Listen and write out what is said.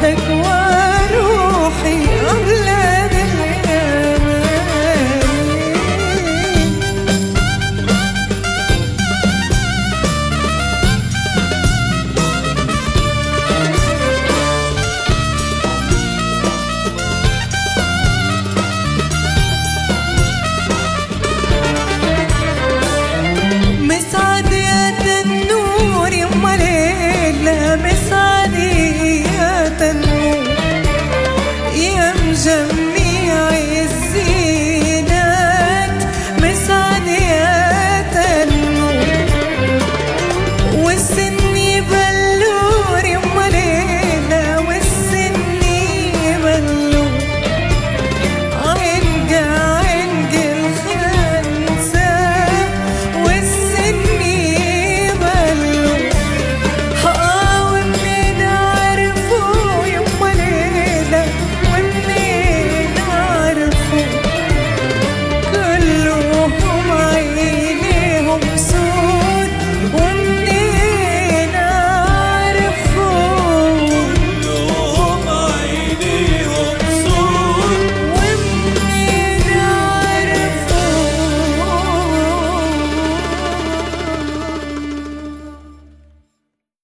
te